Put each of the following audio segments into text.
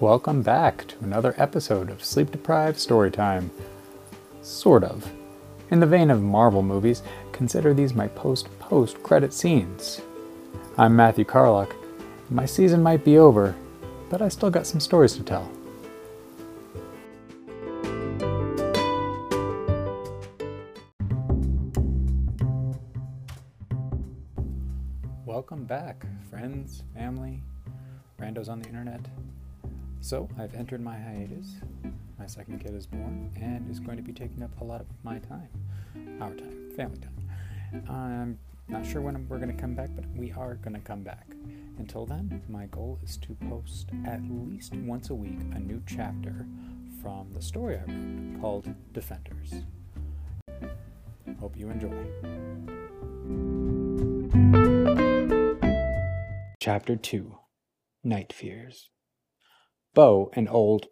Welcome back to another episode of Sleep Deprived Storytime. Sort of. In the vein of Marvel movies, consider these my post post credit scenes. I'm Matthew Carlock. My season might be over, but I still got some stories to tell. Welcome back, friends, family, randos on the internet. So, I've entered my hiatus. My second kid is born and is going to be taking up a lot of my time. Our time, family time. I'm not sure when we're going to come back, but we are going to come back. Until then, my goal is to post at least once a week a new chapter from the story I wrote called Defenders. Hope you enjoy. Chapter 2 Night Fears Bo, an old,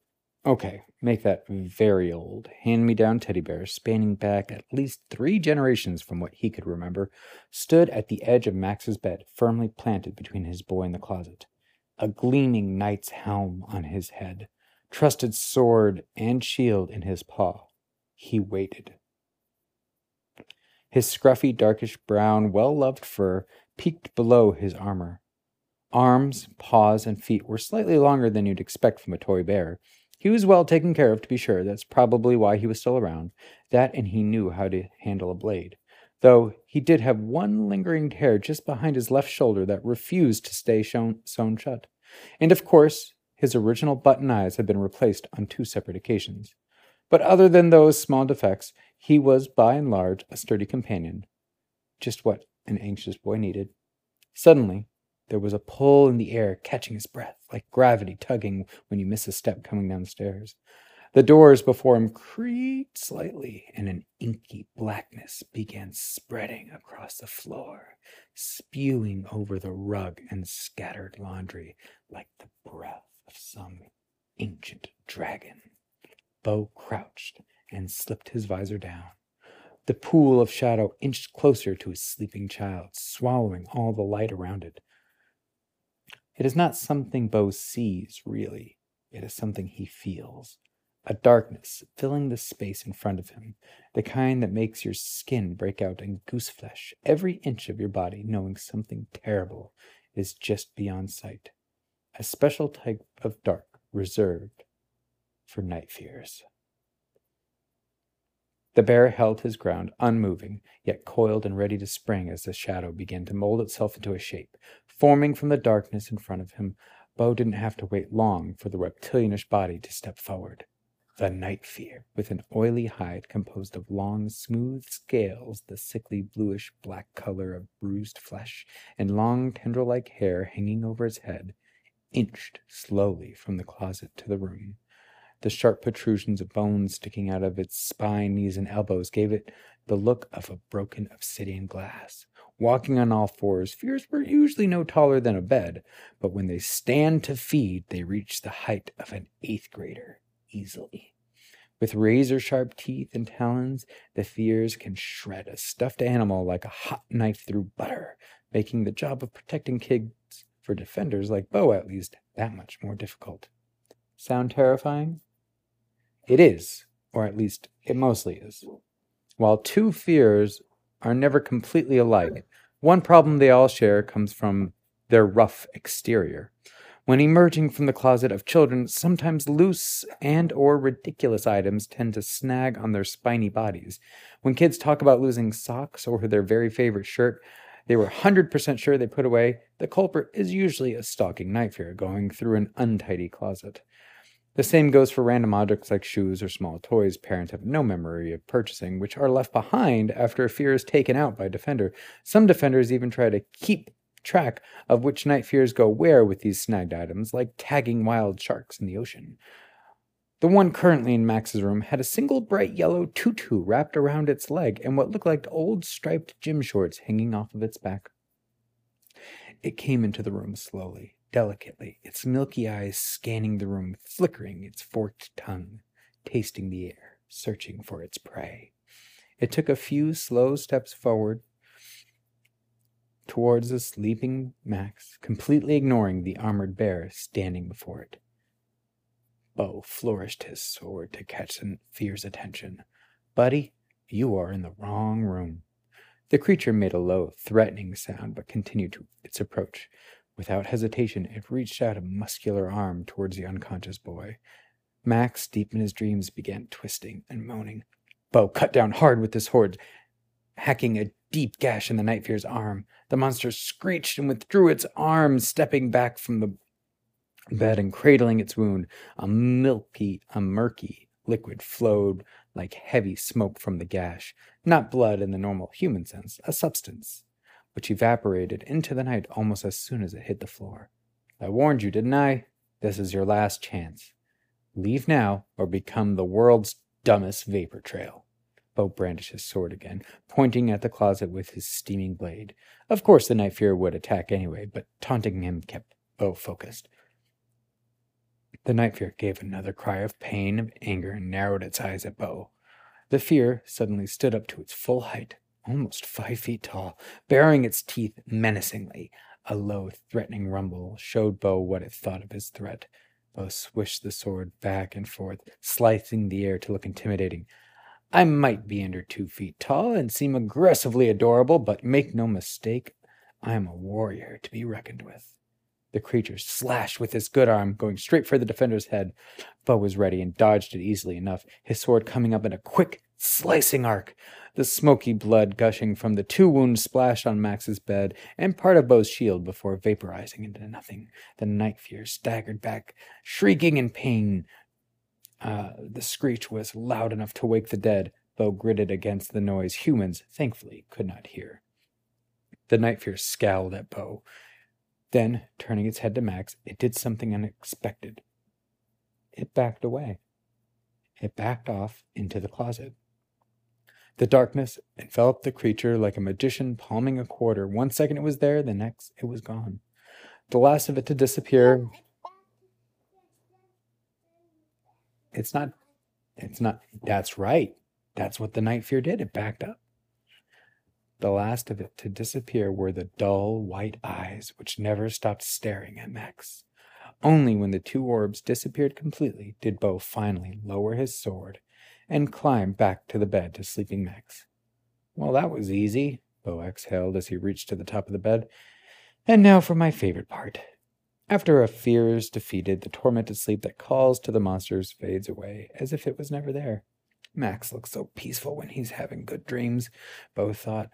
okay, make that very old, hand me down teddy bear spanning back at least three generations from what he could remember, stood at the edge of Max's bed, firmly planted between his boy and the closet. A gleaming knight's helm on his head, trusted sword and shield in his paw. He waited. His scruffy, darkish brown, well loved fur peeked below his armor. Arms, paws, and feet were slightly longer than you'd expect from a toy bear. He was well taken care of, to be sure. That's probably why he was still around. That, and he knew how to handle a blade. Though he did have one lingering tear just behind his left shoulder that refused to stay shown, sewn shut. And of course, his original button eyes had been replaced on two separate occasions. But other than those small defects, he was by and large a sturdy companion. Just what an anxious boy needed. Suddenly, there was a pull in the air, catching his breath, like gravity tugging when you miss a step coming down the stairs. The doors before him creaked slightly, and an inky blackness began spreading across the floor, spewing over the rug and scattered laundry like the breath of some ancient dragon. Bo crouched and slipped his visor down. The pool of shadow inched closer to his sleeping child, swallowing all the light around it. It is not something Bo sees, really. It is something he feels. A darkness filling the space in front of him, the kind that makes your skin break out in goose flesh, every inch of your body knowing something terrible is just beyond sight. A special type of dark reserved for night fears. The bear held his ground, unmoving, yet coiled and ready to spring as the shadow began to mold itself into a shape. Forming from the darkness in front of him, Bo didn't have to wait long for the reptilianish body to step forward. The night fear, with an oily hide composed of long, smooth scales, the sickly bluish black color of bruised flesh, and long tendril like hair hanging over his head, inched slowly from the closet to the room. The sharp protrusions of bones sticking out of its spine, knees, and elbows gave it the look of a broken obsidian glass. Walking on all fours, fears were usually no taller than a bed, but when they stand to feed, they reach the height of an eighth grader easily. With razor sharp teeth and talons, the fears can shred a stuffed animal like a hot knife through butter, making the job of protecting kids, for defenders like Bo at least, that much more difficult. Sound terrifying? It is, or at least it mostly is. While two fears are never completely alike, one problem they all share comes from their rough exterior. When emerging from the closet of children, sometimes loose and or ridiculous items tend to snag on their spiny bodies. When kids talk about losing socks or their very favorite shirt, they were 100% sure they put away, the culprit is usually a stalking night fear going through an untidy closet. The same goes for random objects like shoes or small toys parents have no memory of purchasing, which are left behind after a fear is taken out by a Defender. Some Defenders even try to keep track of which night fears go where with these snagged items, like tagging wild sharks in the ocean. The one currently in Max's room had a single bright yellow tutu wrapped around its leg and what looked like old striped gym shorts hanging off of its back. It came into the room slowly delicately, its milky eyes scanning the room, flickering its forked tongue, tasting the air, searching for its prey. It took a few slow steps forward towards the sleeping Max, completely ignoring the armored bear standing before it. Bo flourished his sword to catch the fear's attention. Buddy, you are in the wrong room. The creature made a low, threatening sound, but continued its approach. Without hesitation, it reached out a muscular arm towards the unconscious boy. Max, deep in his dreams, began twisting and moaning. Bo cut down hard with his sword, hacking a deep gash in the night fear's arm. The monster screeched and withdrew its arm, stepping back from the bed and cradling its wound. A milky, a murky liquid flowed like heavy smoke from the gash, not blood in the normal human sense, a substance, which evaporated into the night almost as soon as it hit the floor. I warned you, didn't I? This is your last chance. Leave now or become the world's dumbest vapor trail. Bo brandished his sword again, pointing at the closet with his steaming blade. Of course, the Night Fear would attack anyway, but taunting him kept Bo focused. The Night Fear gave another cry of pain and anger and narrowed its eyes at Bo. The fear suddenly stood up to its full height, almost five feet tall, baring its teeth menacingly. A low, threatening rumble showed Bo what it thought of his threat. Bo swished the sword back and forth, slicing the air to look intimidating. I might be under two feet tall and seem aggressively adorable, but make no mistake, I am a warrior to be reckoned with. The creature slashed with his good arm, going straight for the defender's head. Bo was ready and dodged it easily enough, his sword coming up in a quick, slicing arc. The smoky blood gushing from the two wounds splashed on Max's bed and part of Bo's shield before vaporizing into nothing. The night fear staggered back, shrieking in pain. Uh, the screech was loud enough to wake the dead. Bo gritted against the noise humans, thankfully, could not hear. The night fear scowled at Bo, then, turning its head to Max, it did something unexpected. It backed away. It backed off into the closet. The darkness enveloped the creature like a magician palming a quarter. One second it was there, the next it was gone. The last of it to disappear. It's not, it's not, that's right. That's what the night fear did. It backed up. The last of it to disappear were the dull white eyes which never stopped staring at Max. Only when the two orbs disappeared completely did Bo finally lower his sword and climb back to the bed to sleeping Max. Well, that was easy, Bo exhaled as he reached to the top of the bed. And now for my favorite part. After a fear is defeated, the tormented sleep that calls to the monsters fades away as if it was never there. Max looks so peaceful when he's having good dreams, Bo thought.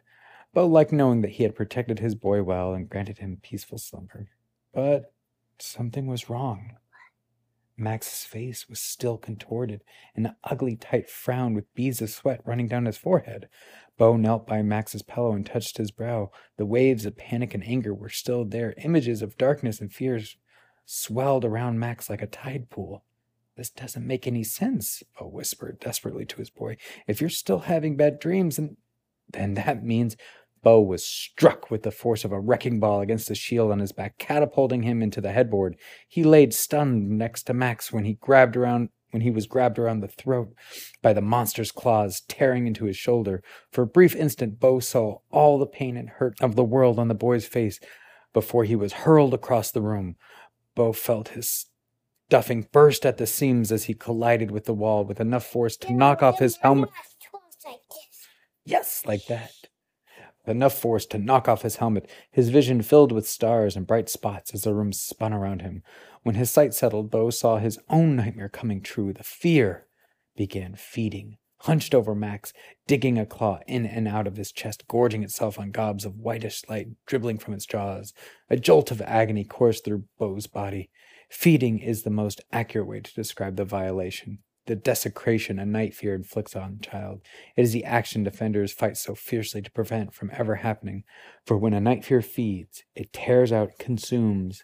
Bo liked knowing that he had protected his boy well and granted him peaceful slumber. But something was wrong. Max's face was still contorted, an ugly, tight frown with beads of sweat running down his forehead. Bo knelt by Max's pillow and touched his brow. The waves of panic and anger were still there. Images of darkness and fears swelled around Max like a tide pool. This doesn't make any sense, Bo whispered desperately to his boy. If you're still having bad dreams, and then that means Bo was struck with the force of a wrecking ball against the shield on his back, catapulting him into the headboard. He laid stunned next to Max when he grabbed around when he was grabbed around the throat by the monster's claws tearing into his shoulder. For a brief instant, Bo saw all the pain and hurt of the world on the boy's face before he was hurled across the room. Bo felt his stuffing burst at the seams as he collided with the wall with enough force to knock off his helmet. Yes, like that enough force to knock off his helmet, his vision filled with stars and bright spots as the room spun around him. When his sight settled, Bo saw his own nightmare coming true. The fear began feeding, hunched over Max, digging a claw in and out of his chest, gorging itself on gobs of whitish light dribbling from its jaws. A jolt of agony coursed through Bo's body. Feeding is the most accurate way to describe the violation the desecration a night fear inflicts on a child. It is the action defenders fight so fiercely to prevent from ever happening. For when a night fear feeds, it tears out, consumes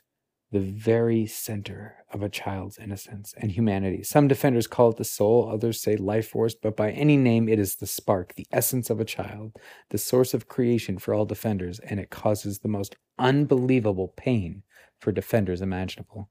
the very center of a child's innocence and humanity. Some defenders call it the soul, others say life force, but by any name, it is the spark, the essence of a child, the source of creation for all defenders, and it causes the most unbelievable pain for defenders imaginable.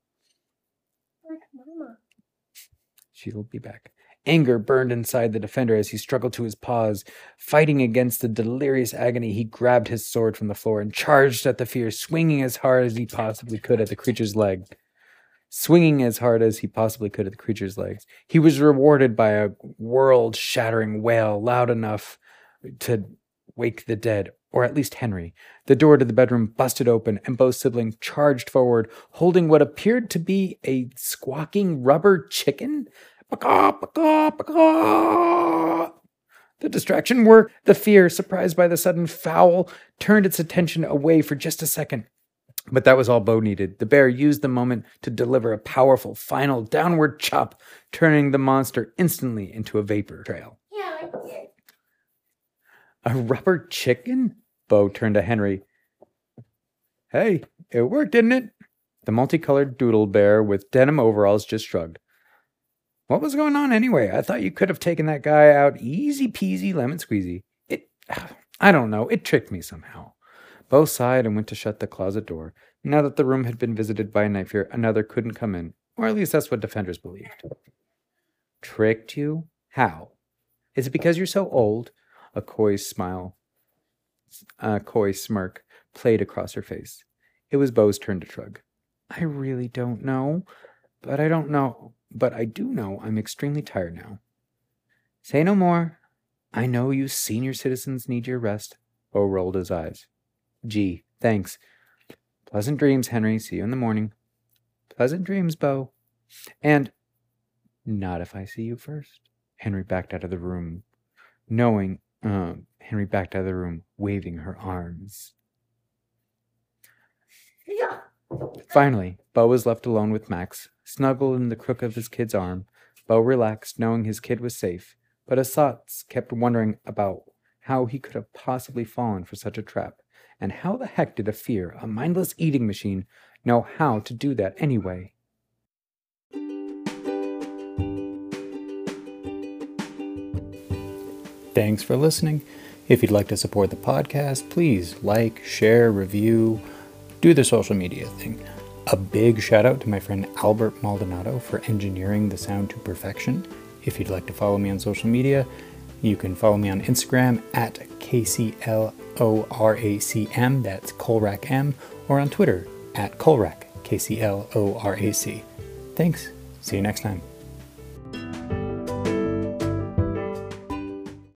She'll be back. Anger burned inside the defender as he struggled to his paws. Fighting against the delirious agony, he grabbed his sword from the floor and charged at the fear, swinging as hard as he possibly could at the creature's leg. Swinging as hard as he possibly could at the creature's legs, he was rewarded by a world shattering wail loud enough to wake the dead, or at least Henry. The door to the bedroom busted open, and Bo's sibling charged forward, holding what appeared to be a squawking rubber chicken. The distraction worked. The fear, surprised by the sudden fowl, turned its attention away for just a second. But that was all Bo needed. The bear used the moment to deliver a powerful final downward chop, turning the monster instantly into a vapor trail. Yeah. A rubber chicken? Bo turned to Henry. Hey, it worked, didn't it? The multicolored doodle bear with denim overalls just shrugged. What was going on anyway? I thought you could have taken that guy out easy peasy lemon squeezy. It, I don't know, it tricked me somehow. Bo sighed and went to shut the closet door. Now that the room had been visited by a night fear, another couldn't come in, or at least that's what defenders believed. Tricked you? How? Is it because you're so old? A coy smile, a coy smirk played across her face. It was Bo's turn to shrug. I really don't know, but I don't know, but I do know I'm extremely tired now. Say no more. I know you senior citizens need your rest. Bo rolled his eyes. Gee, thanks. Pleasant dreams, Henry. See you in the morning. Pleasant dreams, Bo. And not if I see you first. Henry backed out of the room, knowing, uh, Henry backed out of the room, waving her arms. Yeah. Finally, Bo was left alone with Max, snuggled in the crook of his kid's arm. Bo relaxed, knowing his kid was safe, but his thoughts kept wondering about how he could have possibly fallen for such a trap, and how the heck did a fear, a mindless eating machine, know how to do that anyway? Thanks for listening. If you'd like to support the podcast, please like, share, review, do the social media thing. A big shout out to my friend Albert Maldonado for engineering the sound to perfection. If you'd like to follow me on social media, you can follow me on Instagram at KCLORACM, that's Colrac M, or on Twitter at Colrac, KCLORAC. Thanks. See you next time.